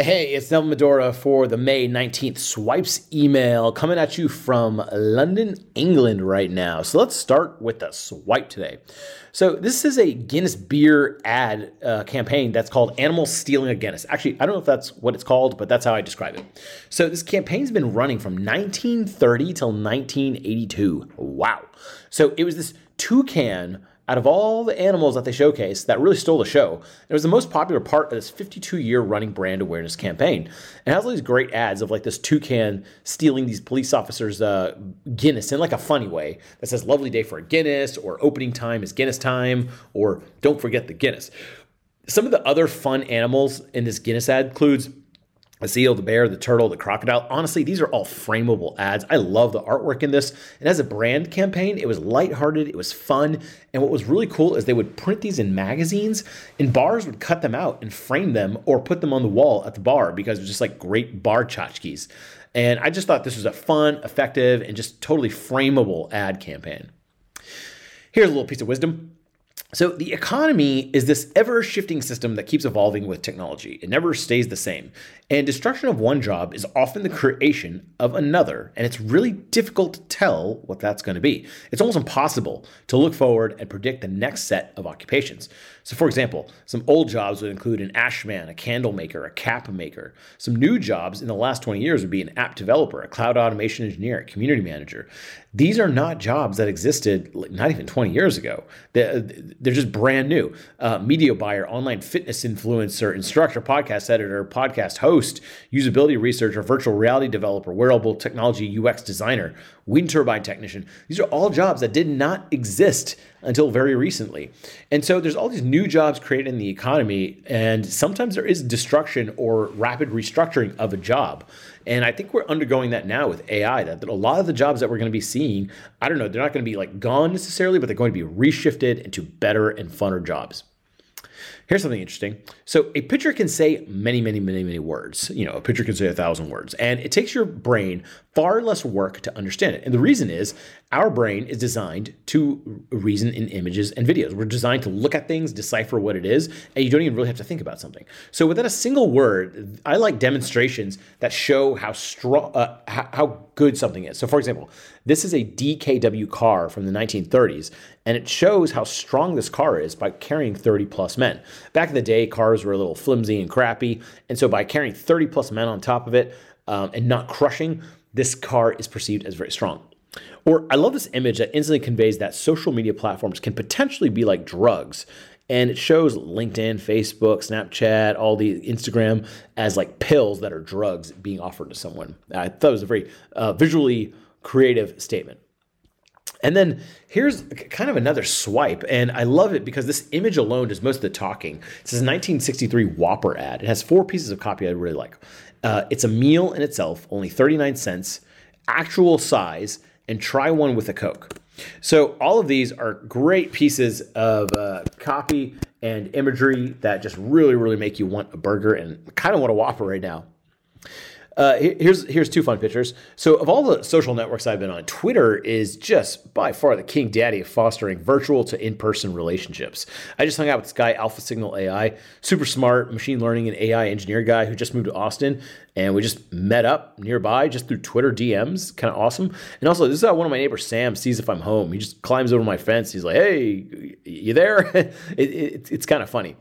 Hey, it's Neville Medhora for the May 19th Swipes email coming at you from London, England right now. So let's start with the swipe today. So this is a Guinness beer ad uh, campaign that's called Animals Stealing a Guinness. Actually, I don't know if that's what it's called, but that's how I describe it. So this campaign's been running from 1930 till 1982. Wow. So it was this toucan out of all the animals that they showcased that really stole the show, it was the most popular part of this 52 year running brand awareness campaign. It has all these great ads of like this toucan stealing these police officers' uh, Guinness in like a funny way that says "Lovely day for a Guinness" or "Opening time is Guinness time" or "Don't forget the Guinness." Some of the other fun animals in this Guinness ad includes the seal, the bear, the turtle, the crocodile. Honestly, these are all frameable ads. I love the artwork in this. And as a brand campaign, it was lighthearted, it was fun. And what was really cool is they would print these in magazines, and bars would cut them out and frame them or put them on the wall at the bar because it was just like great bar tchotchkes. And I just thought this was a fun, effective, and just totally frameable ad campaign. Here's a little piece of wisdom so, the economy is this ever shifting system that keeps evolving with technology. It never stays the same. And destruction of one job is often the creation of another. And it's really difficult to tell what that's going to be. It's almost impossible to look forward and predict the next set of occupations. So, for example, some old jobs would include an ashman, a candle maker, a cap maker. Some new jobs in the last 20 years would be an app developer, a cloud automation engineer, a community manager. These are not jobs that existed not even 20 years ago. They're, just brand new. Uh, media buyer, online fitness influencer, instructor, podcast editor, podcast host, usability researcher, virtual reality developer, wearable technology UX designer, wind turbine technician. These are all jobs that did not exist until very recently. And so there's all these new jobs created in the economy, and sometimes there is destruction or rapid restructuring of a job. And I think we're undergoing that now with AI, that, a lot of the jobs that we're going to be seeing, I don't know, they're not going to be like gone necessarily, but they're going to be reshifted into better and funner jobs. Here's something interesting. So a picture can say many, many, many, many words. You know, a picture can say a thousand words, and it takes your brain far less work to understand it. And the reason is our brain is designed to reason in images and videos. We're designed to look at things, decipher what it is, and you don't even really have to think about something. So without a single word, I like demonstrations that show how strong, uh, how good something is. So for example, this is a DKW car from the 1930s, and it shows how strong this car is by carrying 30 plus men. Back in the day, cars were a little flimsy and crappy, and so by carrying 30 plus men on top of it um, and not crushing, this car is perceived as very strong. Or I love this image that instantly conveys that social media platforms can potentially be like drugs. And it shows LinkedIn, Facebook, Snapchat, all the Instagram as like pills that are drugs being offered to someone. I thought it was a very uh, visually creative statement. And then here's kind of another swipe, and I love it because this image alone does most of the talking. This is a 1963 Whopper ad. It has four pieces of copy I really like. Uh, it's a meal in itself, only 39 cents, actual size, and try one with a Coke. So all of these are great pieces of uh, copy and imagery that just really, really make you want a burger and kind of want a Whopper right now. Uh, here's here's two fun pictures. So of all the social networks I've been on, Twitter is just by far the king daddy of fostering virtual to in-person relationships. I just hung out with this guy, Alpha Signal AI, super smart machine learning and AI engineer guy who just moved to Austin, and we just met up nearby just through Twitter DMs. Kind of awesome. And also, this is how one of my neighbors, Sam, sees if I'm home. He just climbs over my fence. He's like, "Hey, you there?" it, it, it's kind of funny.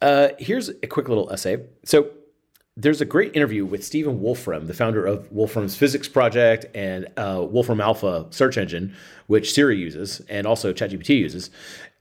Uh, here's a quick little essay. So there's a great interview with Stephen Wolfram, the founder of Wolfram's Physics Project and uh, Wolfram Alpha search engine, which Siri uses and also ChatGPT uses.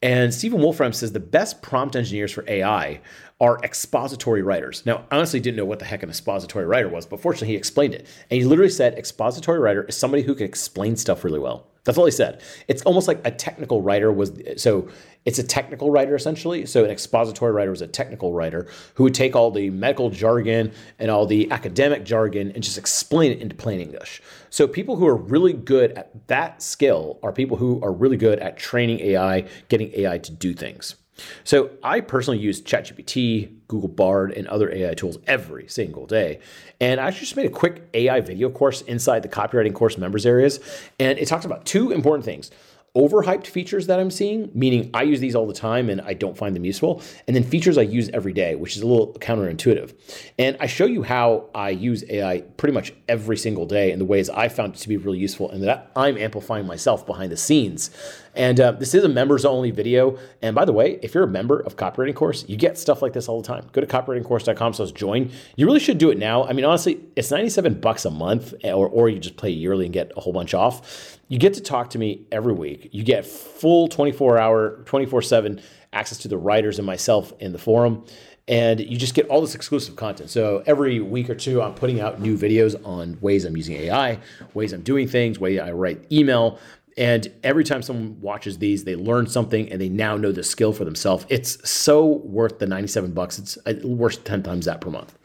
And Stephen Wolfram says the best prompt engineers for AI are expository writers. Now, I honestly didn't know what the heck an expository writer was, but fortunately, he explained it. And he literally said expository writer is somebody who can explain stuff really well. That's all he said. It's almost like a technical writer was so it's a technical writer essentially. So an expository writer was a technical writer who would take all the medical jargon and all the academic jargon and just explain it into plain English. So people who are really good at that skill are people who are really good at training AI, getting AI to do things. So I personally use ChatGPT, Google Bard, and other AI tools every single day. And I actually just made a quick AI video course inside the copywriting course members areas. And it talks about two important things overhyped features that I'm seeing, meaning I use these all the time and I don't find them useful, and then features I use every day, which is a little counterintuitive. And I show you how I use AI pretty much every single day in the ways I found it to be really useful and that I'm amplifying myself behind the scenes. And uh, this is a members only video. And by the way, if you're a member of Copywriting Course, you get stuff like this all the time. Go to copywritingcourse.com slash join. You really should do it now. I mean, honestly, it's 97 bucks a month or, or you just play yearly and get a whole bunch off. You get to talk to me every week. You get full 24 hour, 24 seven access to the writers and myself in the forum and you just get all this exclusive content. So every week or two, I'm putting out new videos on ways I'm using AI, ways I'm doing things, way I write email, and every time someone watches these, they learn something and they now know the skill for themselves. It's so worth the 97 bucks. It's uh, worth 10 times that per month.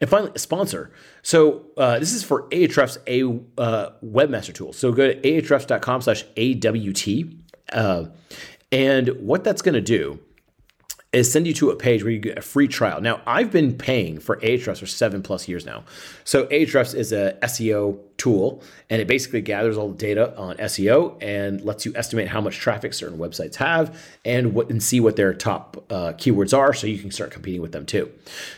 And finally, a sponsor. So uh, this is for Ahrefs A uh, webmaster tool. So go to ahrefs.com slash AWT. Uh, and what that's going to do is send you to a page where you get a free trial. Now, I've been paying for Ahrefs for seven plus years now. So Ahrefs is a SEO tool, and it basically gathers all the data on SEO and lets you estimate how much traffic certain websites have and what and see what their top uh, keywords are, so you can start competing with them too.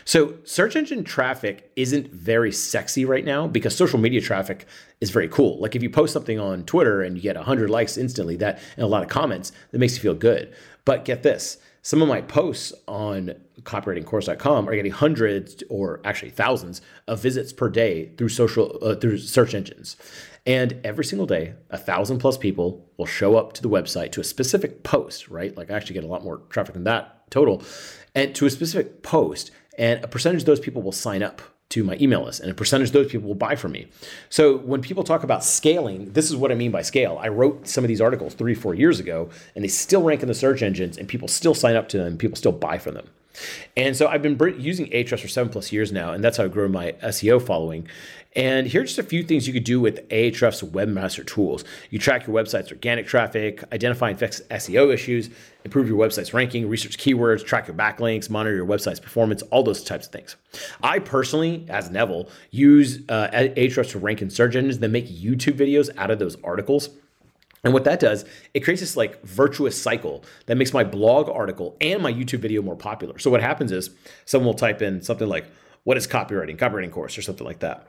So search engine traffic isn't very sexy right now because social media traffic is very cool. Like if you post something on Twitter and you get 100 likes instantly, that and a lot of comments, that makes you feel good. But get this some of my posts on copywritingcourse.com are getting hundreds or actually thousands of visits per day through social uh, through search engines. And every single day a thousand plus people will show up to the website to a specific post right? Like i actually get a lot more traffic than that total. And to a specific post and a percentage of those people will sign up to my email list and a percentage of those people will buy from me. So when people talk about scaling, this is what I mean by scale. I wrote some of these articles three, four years ago, and they still rank in the search engines and people still sign up to them, people still buy from them. And so I've been using Ahrefs for seven plus years now, and that's how I grew my SEO following. And here are just a few things you could do with Ahrefs webmaster tools. You track your website's organic traffic, identify and fix SEO issues, improve your website's ranking, research keywords, track your backlinks, monitor your website's performance, all those types of things. I personally, as Neville, use uh, Ahrefs to rank in search engines, then make YouTube videos out of those articles. And what that does, it creates this like virtuous cycle that makes my blog article and my YouTube video more popular. So what happens is someone will type in something like, what is copywriting, copywriting course, or something like that.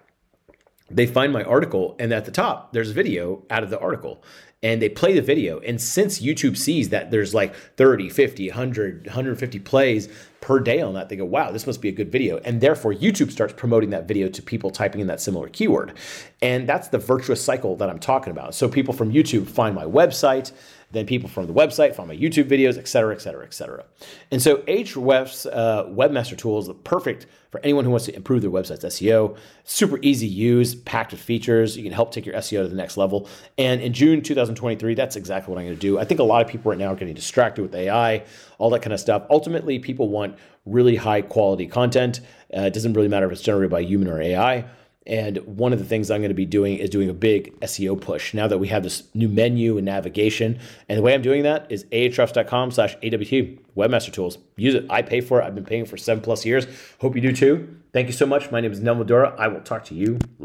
They find my article, and at the top, there's a video out of the article and they play the video. And since YouTube sees that there's like 30, 50, 100, 150 plays per day on that, they go, wow, this must be a good video. And therefore, YouTube starts promoting that video to people typing in that similar keyword. And that's the virtuous cycle that I'm talking about. So people from YouTube find my website, then people from the website from my YouTube videos, et cetera, et cetera, et cetera. And so Ahrefs uh, Webmaster Tool is perfect for anyone who wants to improve their website's SEO. Super easy to use, packed with features. You can help take your SEO to the next level. And in June 2023, that's exactly what I'm going to do. I think a lot of people right now are getting distracted with AI, all that kind of stuff. Ultimately, people want really high quality content. Uh, it doesn't really matter if it's generated by human or AI. And one of the things I'm going to be doing is doing a big SEO push now that we have this new menu and navigation. And the way I'm doing that is ahrefs.com slash AWT, webmaster tools. Use it. I pay for it. I've been paying for seven plus years. Hope you do too. Thank you so much. My name is Neville Medhora. I will talk to you later.